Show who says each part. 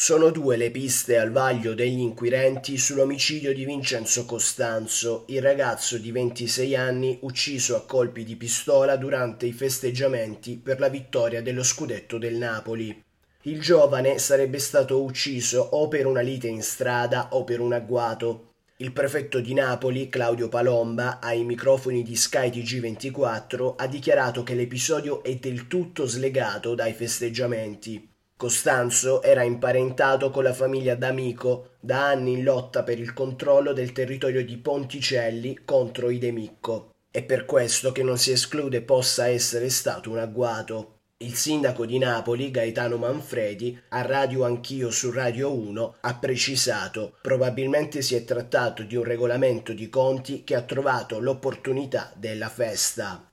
Speaker 1: Sono due le piste al vaglio degli inquirenti sull'omicidio di Vincenzo Costanzo, il ragazzo di 26 anni ucciso a colpi di pistola durante i festeggiamenti per la vittoria dello scudetto del Napoli. Il giovane sarebbe stato ucciso o per una lite in strada o per un agguato. Il prefetto di Napoli, Claudio Palomba, ai microfoni di Sky TG24 ha dichiarato che l'episodio è del tutto slegato dai festeggiamenti. Costanzo era imparentato con la famiglia D'Amico, da anni in lotta per il controllo del territorio di Ponticelli contro i De Micco. È per questo che non si esclude possa essere stato un agguato. Il sindaco di Napoli, Gaetano Manfredi, a Radio Anch'io su Radio 1, ha precisato probabilmente si è trattato di un regolamento di conti che ha trovato l'opportunità della festa.